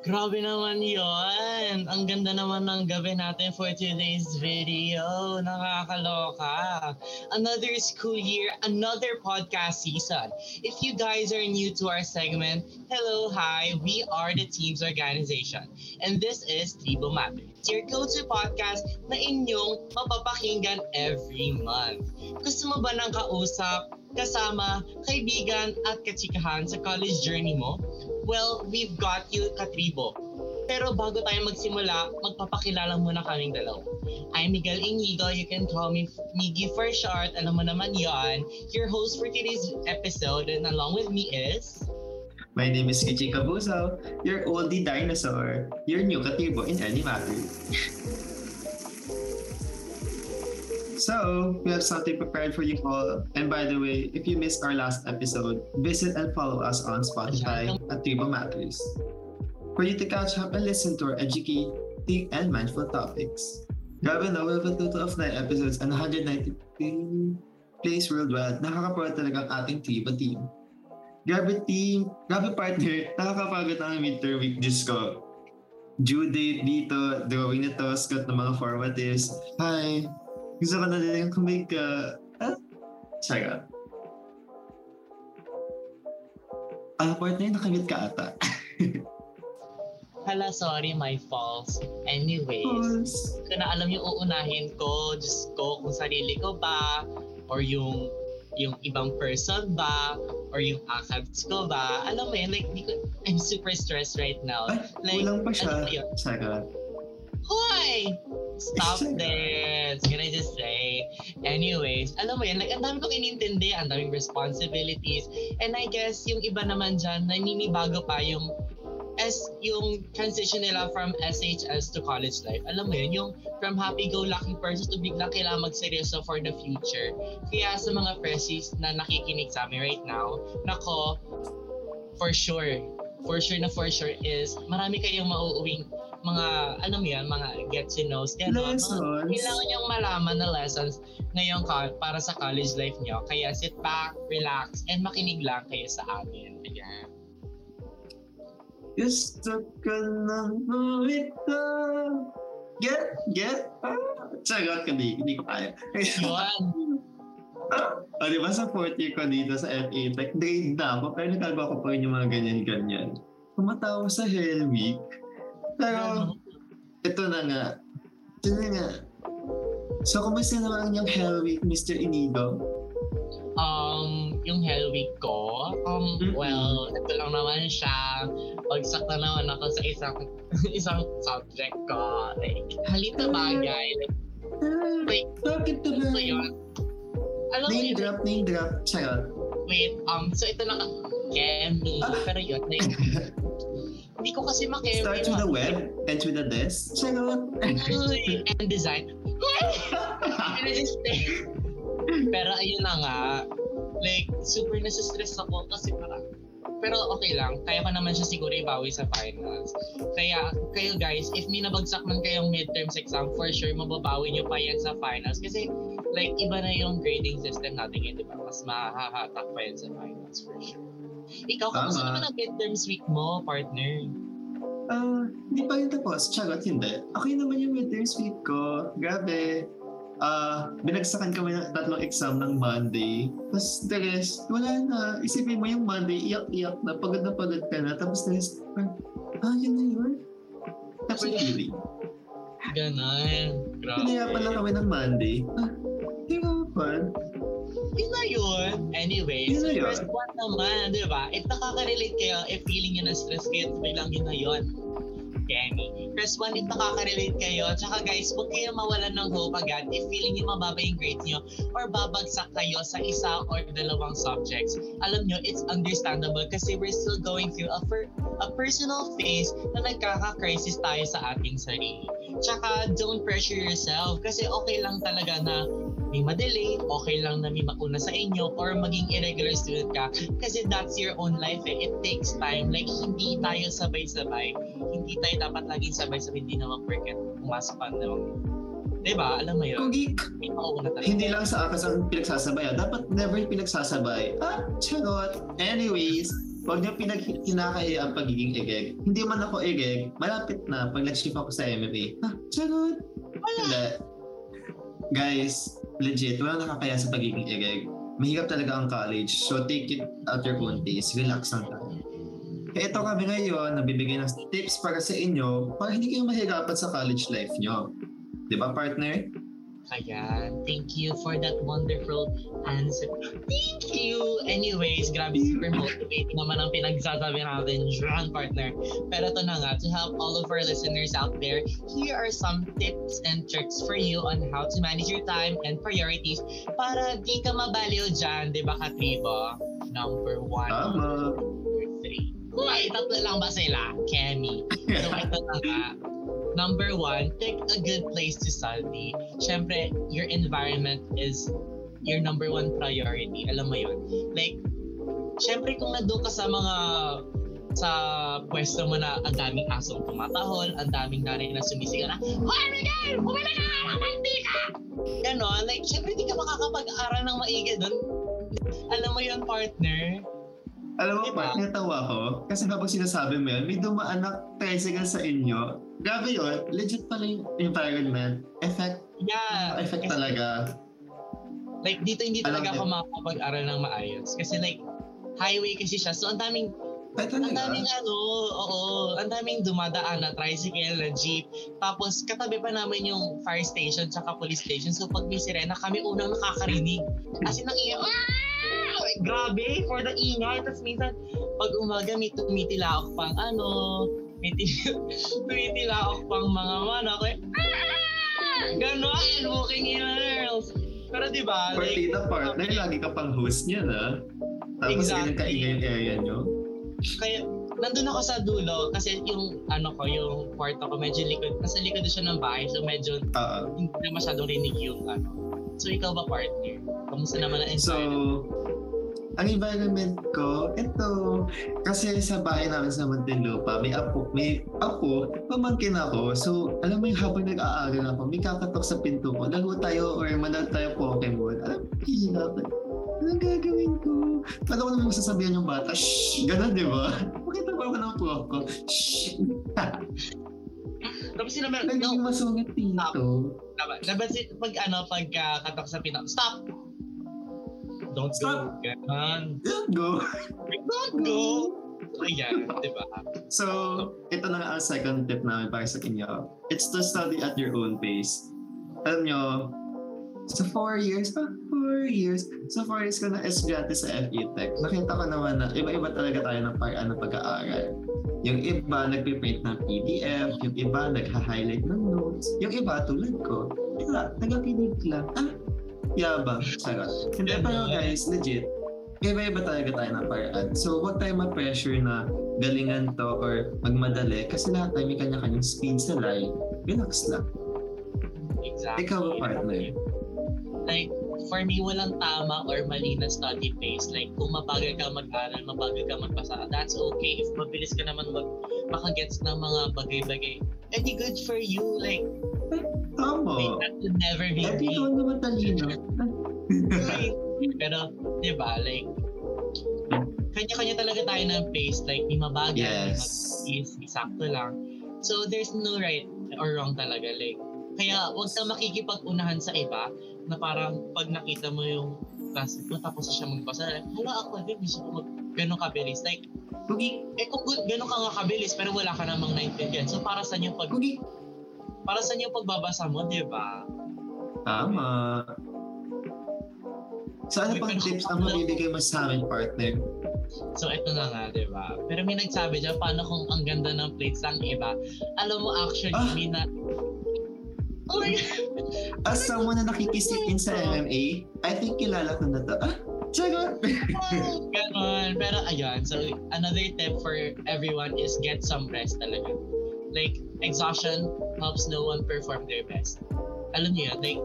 Grabe naman yon. Ang ganda naman ng gabi natin for today's video. Nakakaloka. Another school year, another podcast season. If you guys are new to our segment, hello, hi, we are the team's organization. And this is Tribo Matters, your go-to podcast na inyong mapapakinggan every month. Gusto mo ba ng kausap, kasama, kaibigan at katsikahan sa college journey mo? Well, we've got you, Katribo. Pero bago tayo magsimula, magpapakilala muna kaming dalawa. I'm Miguel Inigo. You can call me Miggy for short. Alam mo naman yon. Your host for today's episode and along with me is... My name is Kichi Kabuso, your oldie dinosaur, your new Katribo in any matter. So, we have something prepared for you all. And by the way, if you missed our last episode, visit and follow us on Spotify at Tribo Matters for you to catch up and listen to our educating and mindful topics. Grabe no, we have a total of 9 episodes and 190 plays worldwide. Nakaka-proud talaga ang ating Tribo team. Grabe team, grabe partner, nakakapagod ang midterm week. Diyos ko, due date dito, drawing na to, Scott ng mga formatives. Hi, gusto ko na din kumig ka. Ah? Saga. Ah, partner, nakamit ka ata. Hala, sorry, my fault. Anyways, ko na alam yung uunahin ko, just ko kung sarili ko ba, or yung yung ibang person ba, or yung accounts ko ba. Alam mo yun, like, di ko, I'm super stressed right now. Ay, Like, kulang pa siya. ano yun? Saga. Hoy! Stop this! Can I just say? Anyways, alam mo yan, like, ang dami kong inintindi, ang daming responsibilities. And I guess, yung iba naman dyan, naninibago pa yung as yung transition nila from SHS to college life. Alam mo yun, yung from happy-go-lucky person to biglang kailangan magseryoso for the future. Kaya sa mga freshies na nakikinig sa amin right now, nako, for sure, for sure na for sure is marami kayong mauuwing mga, alam mo yan, mga gets and knows. Kaya mga- Lessons. Kailangan niyong malaman na lessons ngayong ka- para sa college life niyo. Kaya sit back, relax, and makinig lang kayo sa amin. Ayan. Gusto ko nang bumita. Get, get. Ah. Sagot ko di, hindi ko kaya. Yun. O di ba sa fourth year ko dito sa FA Tech, grade na ako, pero nagagawa ko pa rin yung mga ganyan-ganyan. Tumatawa sa Hell Week. Pero, ito na nga. Ito na nga. So, kumusta naman yung Hell Week, Mr. Inigo? Um, yung Hell Week ko, um, well, ito lang naman siya. Pagsak na naman ako sa isang isang subject ko. Like, halita bagay. Like, Ah, bakit ba? yun. Alam Name drop, name drop. Sagot. wait, um, so ito na Kemi. Ah. Pero yun, like, hindi ko kasi makemi. Starts with the web, ends with the desk. Uy, and design. Can I just? Pero ayun na nga, like, super nasa-stress ako kasi parang, pero okay lang, kaya ko naman siya siguro ibawi sa finals. Kaya, kayo guys, if may nabagsak man kayong midterms exam, for sure, mababawi nyo pa yan sa finals. Kasi, like, iba na yung grading system natin yun, di ba? Mas mahahatak pa yan sa finals, for sure. Ikaw, kamusta naman ang midterms week mo, partner? Ah, hindi pa yun tapos. Charot, hindi. Okay naman yung midterms week ko. Grabe. Ah, binagsakan kami ng tatlong exam ng Monday. Tapos the rest, wala na. Isipin mo yung Monday, iyak-iyak na, pagod na pagod ka na. Tapos the rest, ah, yun na yun. Tapos yung feeling. Ganon. Grabe. Pinaya pala kami ng Monday. Ah, di ba fun? Yun na yun. Anyway, Yun so na yun. first one naman, di ba? If nakaka-relate kayo, if feeling nyo na stress kayo, biglang yun na yun. Kenny. First one, if nakaka-relate kayo, tsaka guys, huwag kayo mawalan ng hope agad if feeling nyo mababa yung grades nyo or babagsak kayo sa isa or dalawang subjects. Alam nyo, it's understandable kasi we're still going through a, per- a personal phase na nagkaka-crisis tayo sa ating sarili. Tsaka, don't pressure yourself kasi okay lang talaga na may madelay, okay lang na may makuna sa inyo, or maging irregular student ka. Kasi that's your own life eh. It takes time. Like, hindi tayo sabay-sabay. Hindi tayo dapat laging sabay-sabay. Hindi naman porket pumasok ka naman. Diba? Alam mo yun? Mauna talaga. hindi lang sa akas ang pinagsasabay. ah. Dapat never pinagsasabay. Ah, charot. Anyways, Huwag niyo pinag kinakaya ang pagiging egeg. Hindi man ako egeg, malapit na pag nag-shift ako sa MMA. Ha, charot! Wala. Guys, legit, wala nakakaya sa pagiging egeg. Mahirap talaga ang college, so take it at your own pace. Relax lang tayo. Kaya ito kami ngayon, nabibigay ng tips para sa inyo para hindi kayo mahirapan sa college life nyo. Di ba, partner? Ayan. Thank you for that wonderful answer. Thank you! Anyways, grabe super motivating naman ang pinagsasabi natin dyan, partner. Pero ito na nga, to help all of our listeners out there, here are some tips and tricks for you on how to manage your time and priorities para di ka mabaliw dyan, di ba, Katribo? Number one. Tama. Number three. Uy, tatlo lang ba sila? Kemi. So, ito na nga. Number one, pick a good place to study. Siyempre, your environment is your number one priority. Alam mo yun? Like, siyempre kung nandun ka sa mga sa pwesto mo na ang daming asong tumatahol, ang daming nanay na sumisigaw na, Hoy, Miguel! Bumili ka ng mantika! Ganon, like, syempre di ka makakapag-aral ng maigi doon. Alam mo yun, partner? Alam mo, Diba? partner, tawa ko. Kasi habang sinasabi mo yan, may dumaan na tricycle sa inyo. Grabe yun. Legit pala yung environment. Effect. Yeah. Effect talaga. Like, dito hindi Alam talaga din. ako makakapag-aral ng maayos. Kasi like, highway kasi siya. So, ang daming, ang daming ano, oo, ang daming dumadaan na tricycle, na jeep. Tapos, katabi pa namin yung fire station tsaka police station. So, pag may sirena, kami unang nakakarinig. As in, ang ingay, "Ah!" Like, grabe, for the ingay. Tapos minsan, pag umaga, may tumitila ako pang ano, may ti- tumitila ako pang mga manok. Like, "Ah!" Ganon, walking in girls. Pero di ba, like, Partida partner, lagi ka pang host niya na. Tapos Exactly. ganun kaingay yung area nyo. kaya nandun ako sa dulo kasi yung ano ko, yung kwarto ko medyo likod, nasa likod siya ng bahay so medyo Oo. hindi na masyadong rinig yung ano. So ikaw ba partner? Kamusta naman ang So? Ang environment ko, ito, kasi sa bahay namin sa Muntinlupa, may apo, may apo, pamangkin ako. So, alam mo yung habang nag-aaral ako, may kakatok sa pinto ko, laro tayo or manood tayo Pokemon. Alam mo, hihirapan. Anong gagawin ko? Paano ko naman masasabihan yung bata? Shh! Ganon, di ba? Pakita ba ako ng prop ko? Shh! Tapos sila no, Naging masungit dito. dapat, dapat si, pag ano, pag uh, katok sa pinto, stop! Don't Stop. go. Ganon. Don't go! Don't go! Ayan, di ba? So, ito na ang second tip namin para sa inyo. It's to study at your own pace. Alam nyo, sa four years, pa, four years, sa four years ko na estudyante sa FE Tech, nakita ko naman na iba-iba talaga tayo ng paraan ng pag-aaral. Yung iba, nagpiprint ng PDF, yung iba, nagha-highlight ng notes, yung iba, tulad ko, wala, tagakinig lang. Ah, yabang, sarap. Hindi, pero guys, legit, iba-iba talaga tayo ng paraan. So, huwag tayo ma-pressure na galingan to or magmadali kasi lahat tayo may kanya-kanyang speed sa life. Relax lang. Exactly. Ikaw partner? like for me walang tama or mali na study pace. Like kung mabagal ka mag-aral mabagal ka magbasa that's okay. If mabilis ka naman mag makagets ng mga bagay-bagay edi good for you. Like Tama. that would never be Eh, me ikaw naman talino. Like, pero di ba like kanya-kanya talaga tayo ng pace. Like may mabagal may yes. mabilis sakto lang. So there's no right or wrong talaga. Like kaya huwag ka makikipag-unahan sa iba na parang pag nakita mo yung class mo tapos na siya magbasa, like, hala ako din, gusto ko mag ganun kabilis. Like, Kugi, eh kung good, ganun ka nga kabilis pero wala ka namang naintindihan. So para sa yung pag kugi. para sa yung pagbabasa mo, 'di ba? Tama. So ano pang tips ang mabibigay mo sa amin, partner? So ito na nga, 'di ba? Pero may nagsabi diyan paano kung ang ganda ng plates ng iba? Alam mo actually, Ah. may na Oh my God! As someone na nakikisikin sa MMA, I think kilala ko na to. Ah, sagot! Ganon. Pero ayun, so another tip for everyone is get some rest talaga. Like, exhaustion helps no one perform their best. Alam niyo yun, like,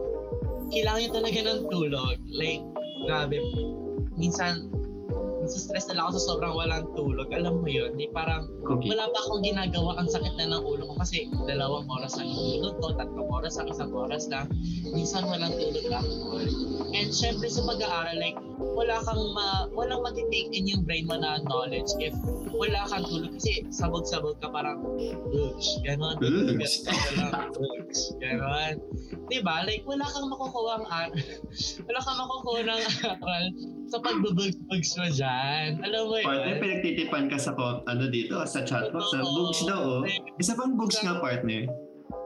kailangan talaga ng tulog. Like, grabe. Minsan, minsan stress na lang ako sa sobrang walang tulog. Alam mo yun, di parang Cookie. wala pa akong ginagawa, ang sakit na ng ulo ko kasi dalawang oras ang tulog ko, tatlong oras ang isang oras lang. Minsan walang tulog lang ako. And syempre sa pag-aaral, like, wala kang ma, walang matitip take in yung brain mo na knowledge if wala kang tulog kasi sabog-sabog ka parang Ush, ganon. Ush. Ush, ganon. Diba? Like, wala kang makukuha ang aral. wala kang makukuha ng aral sa pagbubugs mo dyan. Alam mo yun? Partner, pinagtitipan ka sa ano dito, sa chatbox. Sa bugs daw, oh. Isa pang bugs nga, partner.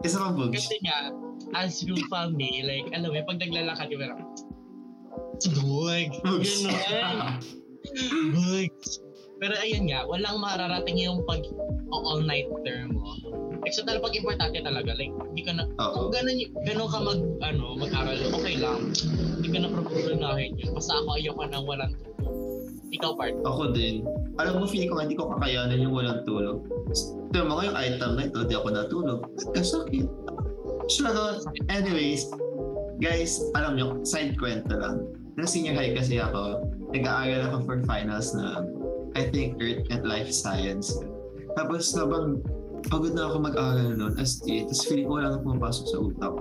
Isa pang bugs. Kasi nga, as you for me, like, alam mo, pag naglalakad ka, parang, Bug. Bugs. Ganun. Bugs. Pero ayun nga, walang mararating yung pag all nighter mo. Except na pag importante talaga, like, hindi ka na, Oo. kung ganun, ganun ka mag, ano, mag-aral, okay lang. Hindi ka na problemahin yun. Basta ako ayoko nang walang tulog. Ikaw, part. Ako din. Alam mo, feeling ko hindi ko kakayanan yung walang tulog. Ito mo yung item na ito, di ako natulog. Nagkasakit. Pero, anyways, guys, alam nyo, side kwento lang. Nung senior high kasi ako, nag-aaral ako for finals na, I think, Earth and Life Science. Tapos, habang pagod na ako mag-aaral noon, as in, tapos feeling ko wala na pumapasok sa utak.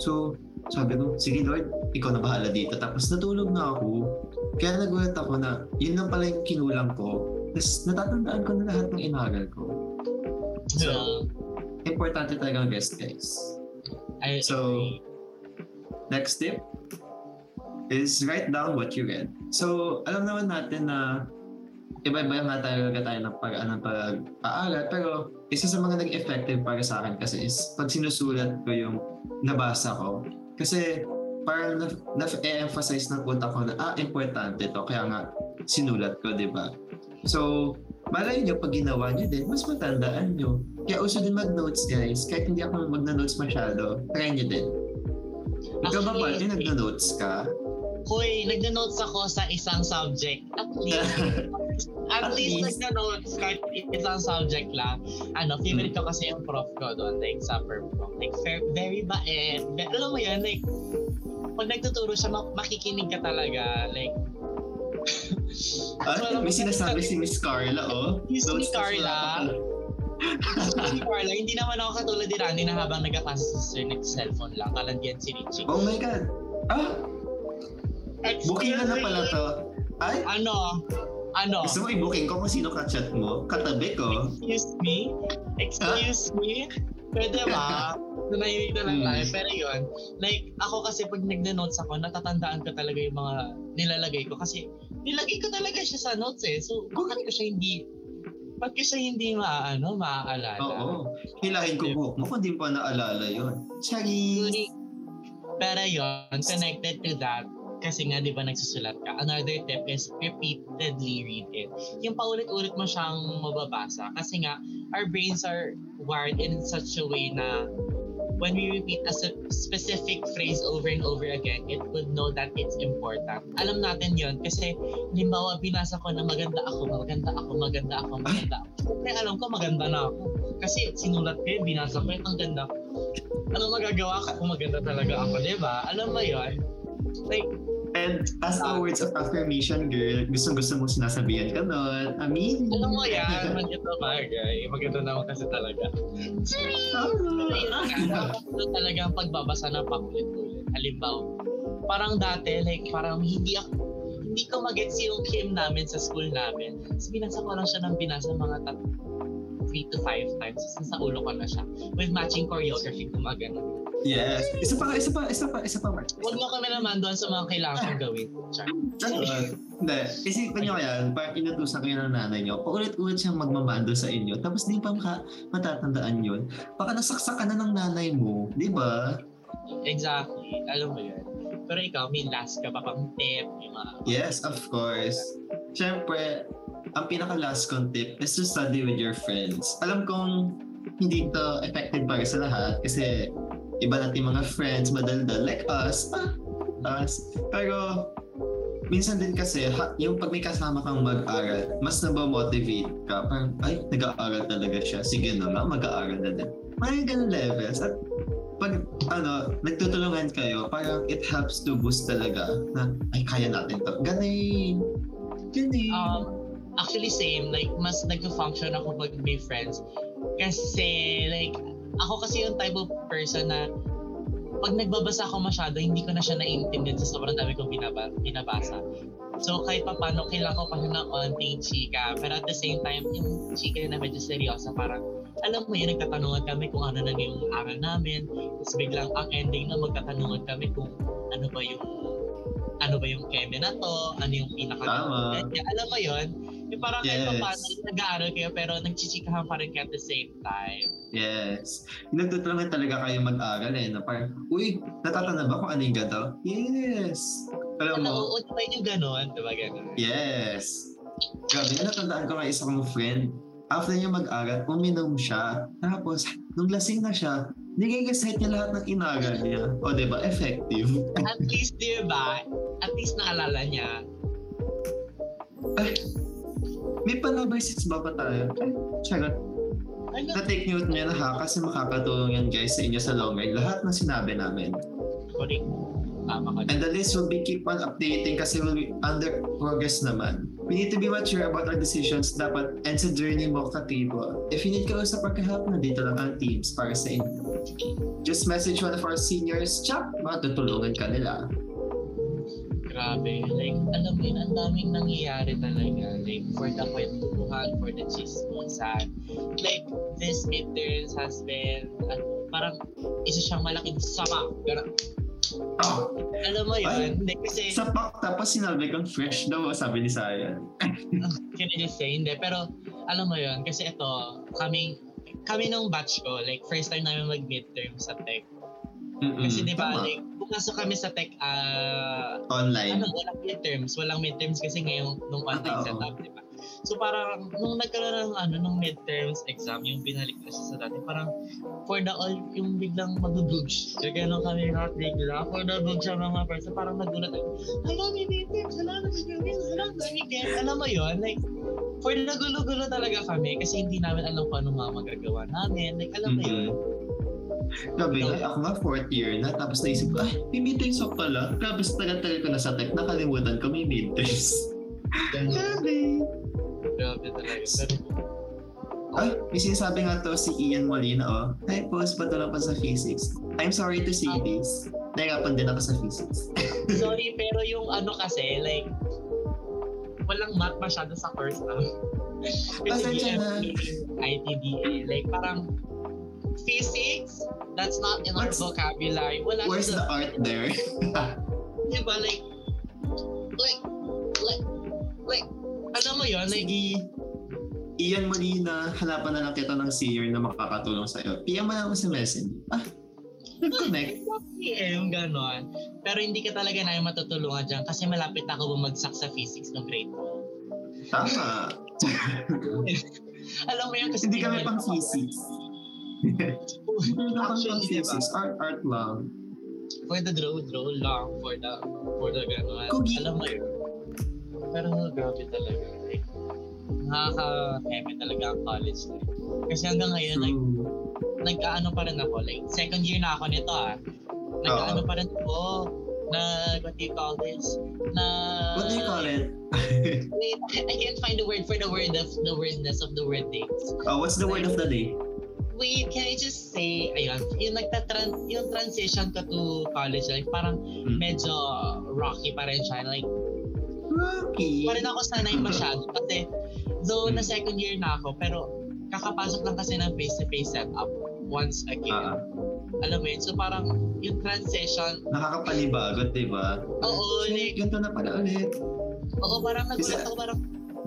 So, sabi ko, sige Lord, ikaw na bahala dito. Tapos natulog na ako. Kaya nagulat ako na yun lang pala yung kinulang ko. Tapos natatandaan ko na lahat ng inaral ko. So, Uh, Importante talaga ang rest, guys. I So. Next tip is write down what you read. So, alam naman natin na iba-iba nga talaga tayo ng pag ng pag-aaral pero isa sa mga naging effective para sa akin kasi is pag sinusulat ko yung nabasa ko kasi parang na, na-emphasize ng utak ko na ah importante to kaya nga sinulat ko di ba so malay nyo pag ginawa nyo din mas matandaan nyo kaya uso din mag-notes guys kahit hindi ako mag-notes masyado try nyo din ikaw ba pati nag-notes ka? Hoy, nagna-notes ako sa isang subject. At least, at, At least, least. nagna-notes kahit isang subject lang. Ano, favorite ko kasi yung prof ko doon, like sa perm ko. Like, fair, very bait. Be- alam mo yan, like, pag nagtuturo siya, mak- makikinig ka talaga. Like, Ah, may sinasabi si Miss Carla, oh. Miss na Carla? si Carla, hindi naman ako katulad ni Randy na habang nagkaklase sa sir, nag-cellphone lang. Kalandian si Richie. Oh my God. Ah, ka na pala to. Ay, Ano? Ano? gusto mo i-booking ko kung sino ka-chat mo? Katabi ko. Excuse me? Excuse me? Pwede ba? Nanahimik na lang Hmm. tayo. Pero yun, like, ako kasi pag nagna-notes ako, natatandaan ko talaga yung mga nilalagay ko. Kasi nilagay ko talaga siya sa notes eh. So, bakit ko siya hindi, ko siya hindi maaano, maaalala? Oo. Hilahin ko buhok mo kung di pa naalala yun. Charis! Pero yun, connected to that, kasi nga di ba nagsusulat ka, another tip is repeatedly read it. Yung paulit-ulit mo siyang mababasa kasi nga our brains are wired in such a way na when we repeat a specific phrase over and over again, it would know that it's important. Alam natin yon kasi limbawa binasa ko na maganda ako, maganda ako, maganda ako, maganda ako. Siyempre alam ko maganda na ako. Kasi sinulat ko yun, binasa ko yun, ang ganda. Ano magagawa ko kung maganda talaga ako, di ba? Alam mo yon Like, And as a words of affirmation, girl, gustong-gusto mo sinasabihan ka nun. Amin. alam mo yan, maganda bagay. Maganda naman kasi talaga. Dapat na talaga ang pagbabasa ng paulit-ulit. Halimbawa, parang dati, like, parang hindi ako, hindi ko magets yung hymn namin sa school namin. Tapos binasa ko lang siya ng binasa mga tat 3 to 5 times. Tapos sa ulo ko na siya. With matching choreography, gumagano. Yes. Isa pa, isa pa, isa pa, isa pa, Mark. Huwag mo kami naman doon sa mga kailangan kong gawin. Ano? Hindi. Isipin nyo kaya, parang inutusan kayo ng nanay nyo, paulit-ulit siyang magmamando sa inyo, tapos di pa maka, matatandaan yun. Baka nasaksak ka na ng nanay mo, di ba? Exactly. Alam mo yun. Pero ikaw, may last ka pa pang tip, yung mga Yes, of course. Siyempre, ang pinaka-last kong tip is to study with your friends. Alam kong hindi to effective para sa lahat kasi iba natin mga friends, madaldal like us. Ah, us. Pero minsan din kasi ha, yung pag may kasama kang mag-aral, mas nabamotivate ka. Parang, ay, nag-aaral talaga siya. Sige na nga, mag-aaral na din. Parang ganun levels. At pag ano, nagtutulungan kayo, parang it helps to boost talaga na, ay, kaya natin to. Ganin. Ganin. Um, actually same, like mas nag-function ako pag may friends. Kasi like ako kasi yung type of person na pag nagbabasa ako masyado, hindi ko na siya naiintindihan sa sobrang dami kong binaba, binabasa. So kahit pa paano, kailangan ko pa siya ng konting chika. Pero at the same time, yung chika na medyo seryosa, parang alam mo yun, nagtatanungan kami kung ano na yung aral namin. Tapos biglang ang ending na magtatanungan kami kung ano ba yung ano ba yung keme na to, ano yung pinaka Tama. Alam mo yun? Yung parang Yes. pa paano, nag-aaral kayo pero nagchichikahan pa rin kayo at the same time. Yes. Nagtutulungan talaga kayo mag-aral eh. Na parang, uy, natatanda ba kung ano yung ganito? Yes. Alam Ano, mo, ba yung gano'n? Di ba gano'n? yes. Grabe, natandaan ko nga isa kong friend. After niya mag-aral, uminom siya. Tapos, nung lasing na siya, nagiging-set niya lahat ng inaral niya. O, di ba? Effective. At least, di ba? At least naalala niya. Ay, may pa-number six ba ba tayo? Ay, charot. Na-take note niya na ha, kasi makakatulong yan guys sa inyo sa long run. Lahat na sinabi namin. Correct. Tama ka. And the list will be keep on updating kasi will be under progress naman. We need to be mature about our decisions dapat and sa journey mo katibo. If you need kausap or ka-help, nandito lang ang teams para sa inyo. Just message one of our seniors, chap, matutulungan ka nila. Grabe. Like, alam mo yun, ang daming nangyayari talaga. Like, for the kwentuhan, for the chismisan. Like, this midterms has been, ano, parang isa siyang malaking sama. Ganun. Oh, Alam mo yun? Hindi, kasi, sa pak, tapos sinabi kong fresh daw, sabi ni Sayan. can I just say, hindi. Pero, alam mo yun, kasi ito, kami, kami nung batch ko, like, first time namin mag-midterm sa tech. Mm-mm, Kasi di ba, like, pumasok kami sa tech, ah, Online. ano, walang midterms. Walang midterms kasi ngayon nung online Ah, oo. setup, di ba? So parang nung nagkaroon ng ano nung midterms exam, yung binalik na siya sa dati, parang for the all yung biglang magugugs. So gano'n kami not bigla. For the gugs sa mga person, parang nagulat ako. Hala, may midterms. Hala, may midterms. Hala, may midterms. Alam mo yun? Like, for the gulo-gulo talaga kami kasi hindi namin alam kung ano mga magagawa namin. Like, alam mo yun? Grabe nga, ako nga fourth year na, tapos naisip ko, ay, may midterms ako pala. Grabe, tagal-tagal ko na sa tech, nakalimutan ko may midterms. Grabe. Grabe talaga. Pero, Ay, may sinasabi nga to si Ian Molina, oh. Hi, post pa lang pa sa physics. I'm sorry to say this. Nahirapan din ako sa physics. sorry, pero yung ano kasi, like, walang math masyado sa course na. Pasensya na. ITDA, like parang physics, that's not in our What's- vocabulary. Wala Where's the art there? Di ba? Like, like, like, like, alam mo yun, like, Sige. Ian Molina, hanapan na lang kita ng senior na makakatulong sa'yo. PM mo lang ako sa messenger. Ah, nag-connect. PM, ganon. Pero hindi ka talaga namin matutulungan dyan kasi malapit ako bumagsak sa physics ng grade 2. Tama. Alam mo yun kasi Hindi kami pang physics. Actually, di ba? physics. Art, art lang. For the draw, draw lang. For the, for the gano'n. Kugi. Alam mo yun. Pero grabe talaga. Like, nakaka-heavy talaga ang college life. Kasi hanggang ngayon, like, True. nag-ano pa rin ako. Like, second year na ako nito ah. Nag-ano pa rin ako. Nag, what do you call this? Na, What do you call it? Wait, I can't find the word for the word of the wordness of the word names. oh, what's the word of the day? Wait, can I just say, ayun, yung nagtatran yung transition ko to college life, parang Hmm. medyo rocky pa rin siya. Like, Rocky. pa rin ako sanay masyado kasi though Hmm. na second year na ako, pero kakapasok lang kasi ng face-to-face setup once again. Ah, Alam mo yun? So parang yung transition, nakakapanibagot, di ba? oo, like, Ganito na pala ulit. oo, parang nagulat ako, parang,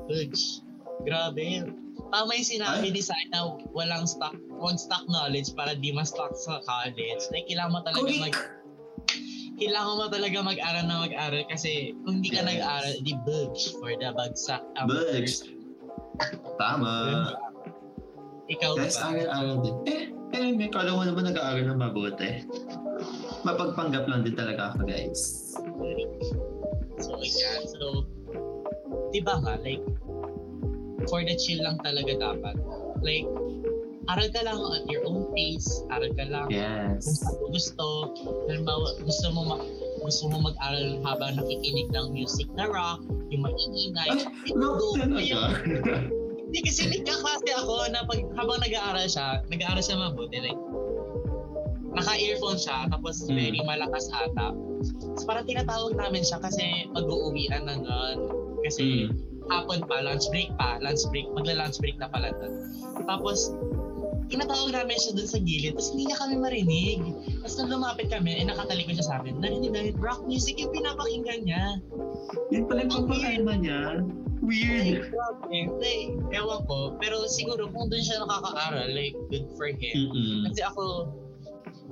Ugs, grabe. Tama yung sinabi ni Sai na walang stock, wag stock knowledge para di ma-stock sa college. Like, kailangan mo talaga Kugi. mag, kailangan mo talaga mag-aral na mag-aral kasi kung hindi ka Yes. nag-aral, di bugs for the bagsak. ang Bugs. Tama. Ikaw Guys, ba? aral-aral din. Eh, eh, may kala mo naman nag-aaral ng mabuti. Mapagpanggap lang din talaga ako, guys. So, yan. So, di ba nga, like, for the chill lang talaga dapat. Like, aral ka lang at your own pace, aral ka lang kung Yes. saan mo gusto. Halimbawa, gusto mo ma- gusto mo mag-aral habang nakikinig ng music na rock, yung maingingay. Ay, rock Go. talaga. Hindi kasi nagkaklase ako na pag, habang nag-aaral siya, nag-aaral siya mabuti. Like, naka-earphone siya, tapos Mm. very malakas ata. So parang tinatawag namin siya kasi mag-uuwian na nun. Kasi Mm. Hapon pa, lunch break pa, lunch break, magla-lunch break na pala doon. Tapos, tinatawag namin siya doon sa gilid, tapos hindi niya kami marinig. Tapos nung lumapit kami, eh nakatalikod siya sa amin, narinig namin, rock music yung pinapakinggan niya. Yun pala yung papakaima niya. Weird. Like, grabe. Like, ewan ko, pero siguro kung doon siya nakaka-aral, like, good for him. Mm-mm. Kasi ako,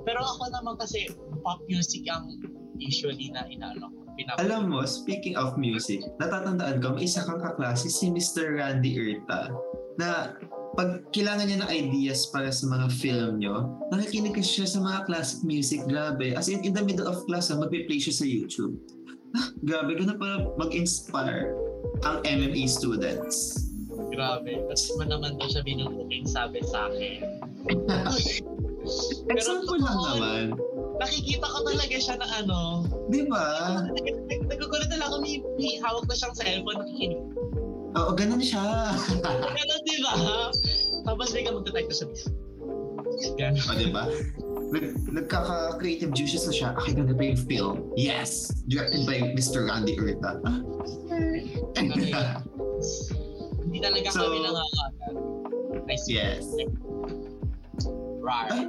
pero ako naman kasi, pop music ang usually na inaano ko. Pinap- Alam mo, speaking of music, natatandaan ko, may isa kang kaklase, si Mr. Randy Erta, na pag kailangan niya ng ideas para sa mga film nyo, nakikinig siya sa mga classic music, grabe. As in, in the middle of class, ah, magpe-play siya sa YouTube. Ah, grabe, ganun para mag-inspire ang MMA students. Grabe. Tapos mo naman daw siya binubuking sabi sa akin. Example lang naman. Nakikita ko talaga siya na ano. Di ba? nag- nag- Nagugulat na lang ako, may, may hawak na siyang cellphone, nakikinig. Oo, ganun siya. Ganun, di ba? Tapos may ka magta-type na siya. Ganun. o, di ba? Nag, nagkaka-creative juices na siya. Okay, gonna be film. Yes! Directed by Mr. Randy Urta. Ah? Hindi talaga So- kami nangangagat. I see. yes. Ay,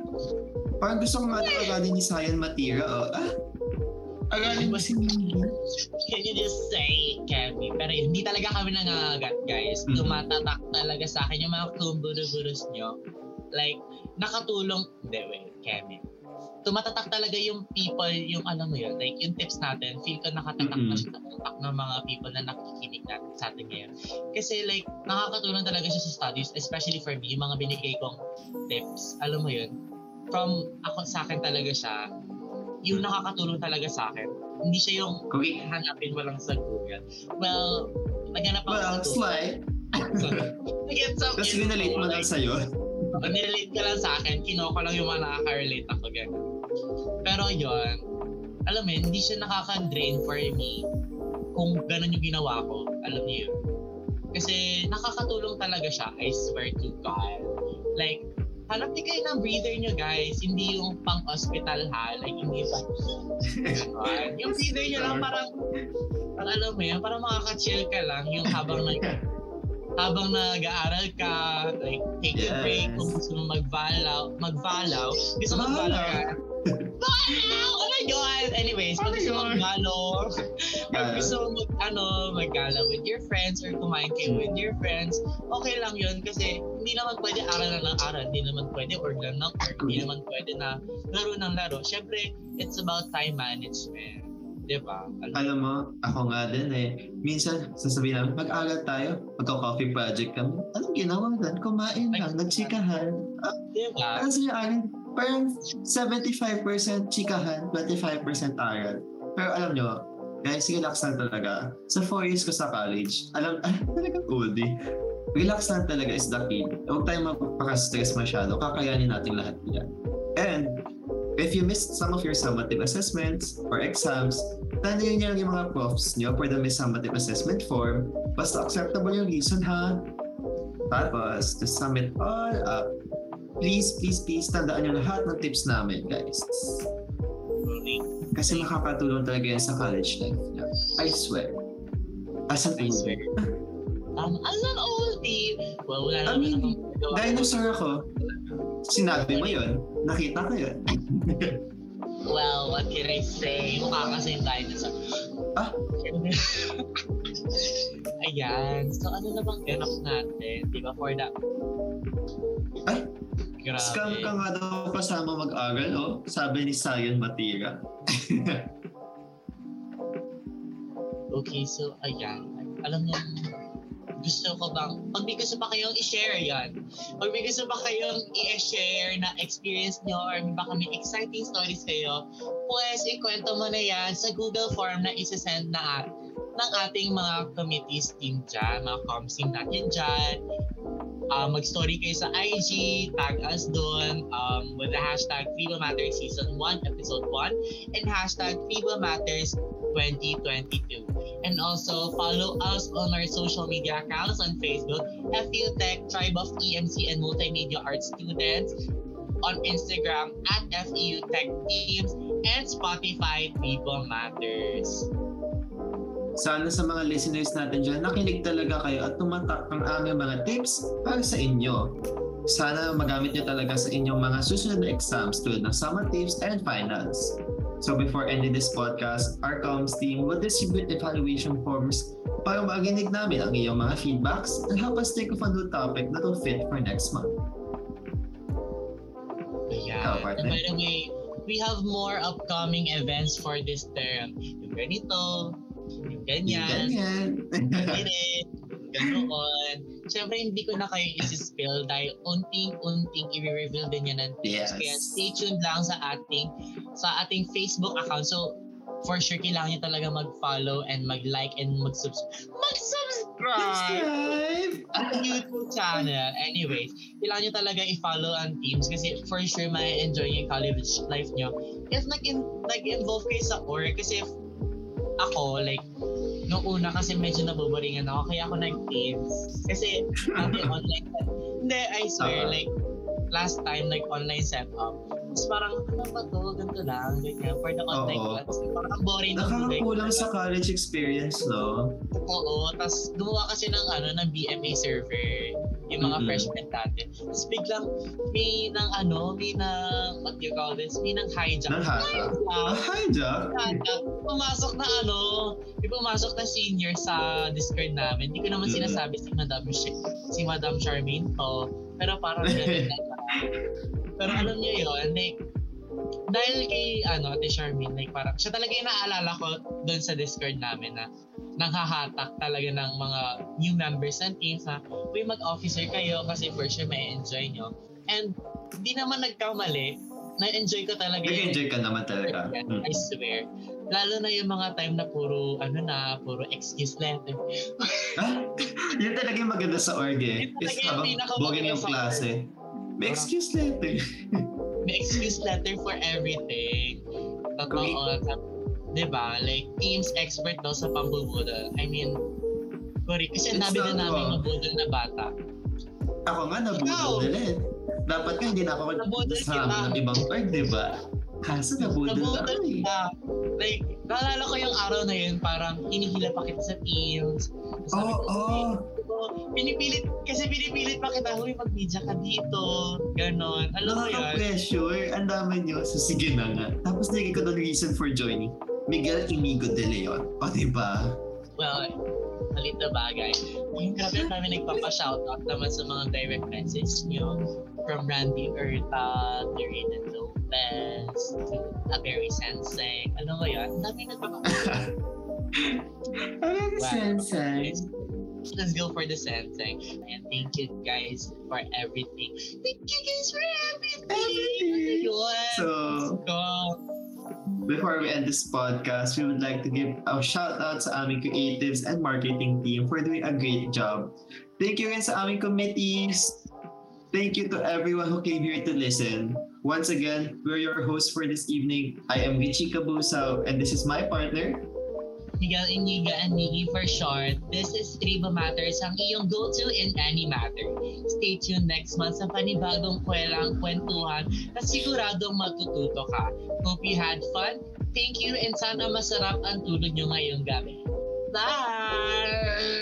parang gusto ko nga aralin ni Sayan Matira. Oh. Ah, aralin mo si Mimi. Can you just say, Kevin? Pero hindi talaga kami nangangagat, guys. Mhm. Tumatatak talaga sa akin yung mga kumburuburus nyo. Like, nakatulong, hindi, wait, Kevin. Tumatatak talaga yung people, yung alam mo yun, like yung tips natin, feel ko nakatatak na Mhm. siya sa utak ng mga people na nakikinig natin sa atin ngayon. Kasi like, nakakatulong talaga siya sa studies, especially for me, yung mga binigay kong tips. Alam mo yun, from ako sa akin talaga siya, yung nakakatulong talaga sa akin. Hindi siya yung Okay. hanapin mo lang sa Google. Well, naghanap ako Well, sa Google. some Tapos info, rinalate mo lang sa'yo. nirelate ka lang sa akin, kinuha ko lang yung mga nakaka-relate ako, gano'n. Pero yon alam mo, hindi siya nakaka-drain for me kung gano'n yung ginawa ko. Alam niyo yun. Kasi nakakatulong talaga siya, I swear to God. Like, hanap din kayo ng breather nyo guys, hindi yung pang-hospital ha, like hindi ba? Ganon. yung breather nyo lang parang, parang alam mo yun, parang makaka-chill ka lang yung habang nag habang nag-aaral ka, like, take a Yes. break, kung gusto mo mag-valaw, mag-valaw, gusto mo mag-valaw ka, Valaw! Oh my God! Anyways, pag Oh my gusto mag-valaw, pag gusto mo mag, ano, mag-gala with your friends or kumain kayo with your friends, okay lang yun kasi hindi naman pwede aral na ng aral, hindi naman pwede org lang ng org, hindi naman pwede na laro ng laro. Siyempre, it's about time management. Di ba? Alam Alam mo, ako nga din eh. Minsan, sasabihin namin, mag-aral tayo, magka-coffee project kami. Anong ginawa doon? Kumain lang, nagchikahan. Ah, di ba? Kasi aral, parang 75% chikahan, 25% aral. Pero alam nyo, guys, relax lang talaga. Sa 4 years ko sa college, alam, ah, talagang oldie. Relax lang talaga is the key. Huwag tayong magpaka-stress masyado. Kakayanin natin lahat yan. And, if you missed some of your summative assessments or exams, tanongin niyo lang yung mga profs niyo for the missed summative assessment form. Basta acceptable yung reason ha. Tapos, to sum it all up, please, please, please, tandaan niyo lahat ng tips namin, guys. Kasi makakatulong talaga yan sa college life niya. I swear. As an I swear. Um, as an oldie, well, wala I mean. Dinosaur ako. Sinabi mo yun. Nakita ko yun. Well, what can I say? Mukha kasi yung dinosaur. Ah? Ayan. So, ano na bang ganap natin? Di ba? For that. Ay, Grabe. Scam ka nga daw kasama mag-aral, oh. Sabi ni Sayan Matira. Okay, so, ayan. Alam niyo, gusto ko bang, pag may gusto pa kayong i-share yan, pag may gusto pa kayong i-share na experience nyo or may baka may exciting stories kayo, pues ikwento mo na yan sa Google form na isasend na at ng ating mga committees team dyan, mga comsing natin dyan. Uh, mag-story kayo sa IG, tag us doon um, with the hashtag Freedom Matters Season 1, Episode 1, and hashtag Freedom Matters 2022. And also follow us on our social media accounts on Facebook, FU Tech, Tribe of EMC and Multimedia Arts Students, on Instagram at FEU Tech Teams and Spotify People Matters. Sana sa mga listeners natin dyan, nakinig talaga kayo at tumatak ang aming mga tips para sa inyo. Sana magamit nyo talaga sa inyong mga susunod na exams tulad ng summative and finals. So before ending this podcast, our comms team will distribute evaluation forms para maginig namin ang iyong mga feedbacks and help us think of a new topic that will fit for next month. Yeah. And by the way, we have more upcoming events for this term. Yung ganito, ganyan, ganyan, ganoon. Siyempre, hindi ko na kayo isi-spill dahil unting-unting i-reveal din yan ng tips. Yes. Kaya stay tuned lang sa ating sa ating Facebook account. So, for sure, kailangan nyo talaga mag-follow and mag-like and mag-subscribe. Mag-subscribe! Subscribe! Ang YouTube channel. Anyways, kailangan nyo talaga i-follow ang teams kasi for sure may enjoy yung college life nyo. If nag-in- nag-involve kayo sa org, kasi ako, like, Noong una kasi medyo nabuboringan ako, kaya ako nag-teams. Kasi dati online Hindi, I swear, uh-huh. like, last time, nag-online setup. Tapos parang, ano ba to? Ganito lang, ganyan, for the online Oo. class. Parang ang boring ng Nakakakulang sa college experience, no? Oo, tapos gumawa kasi ng, ano, ng BMA server yung mga mm-hmm. freshmen dati. Tapos biglang may nang ano, may nang, what do you call this? May nang hijack. Nang hijack? hijack? hijack? Pumasok na ano, may pumasok na senior sa Discord namin. Hindi ko naman mm-hmm. sinasabi si Madam si Madam Charmaine to. Pero parang ganun na Pero alam niyo yun, like, dahil kay ano, Ate Charmaine, like parang siya talaga yung naalala ko doon sa Discord namin na nanghahatak talaga ng mga new members ng teams na, uy, mag-officer kayo kasi for sure may enjoy nyo. And di naman nagkamali, na-enjoy ko talaga. Nag-enjoy ka naman talaga. Hmm. I swear. Lalo na yung mga time na puro, ano na, puro excuse letter. ah, yun talaga yung maganda sa org eh. Yun talaga yung pinaka yung klase. May excuse letter. may excuse letter for everything. Totoo. 'Di ba? Like teams expert daw sa pambubudol. I mean, sorry kasi ang dami na namin nabudol na bata. Ako nga nabudol din eh. Dapat nga hindi na ako sa ng ibang part, 'di ba? Kaso nabudol na ako eh. Like, naalala ko yung araw na yun, parang hinihila pa kita sa teams. Oo, oh, oh. Pinipilit, kasi pinipilit pa kita, huy, mag-media ka dito. Ganon. Alam mo yun? pressure Ang dami nyo. So, sige na nga. Tapos naging ko the reason for joining. Miguel Inigo de Leon. O, diba? Well, malit na bagay. Yung grabe namin nagpapa-shoutout naman sa mga direct message nyo from Randy Erta to Rina Lopez to Aberi Sensei. Ano ba yun? Ang dami nagpapa-shoutout. Aberi Sensei. Let's go for the sensei. And thank you guys for everything. Thank you guys for everything. Everything. So, Let's go. Before we end this podcast, we would like to give a shout out sa aming creatives and marketing team for doing a great job. Thank you rin sa aming committees. Thank you to everyone who came here to listen. Once again, we're your hosts for this evening. I am Richie Cabusao and this is my partner, Miguel Iniga and Miggy for short. This is Triba Matters, ang iyong go-to in any matter. Stay tuned next month sa panibagong kwelang kwentuhan na siguradong matututo ka. Hope you had fun. Thank you and sana masarap ang tulog nyo ngayong gabi. Bye!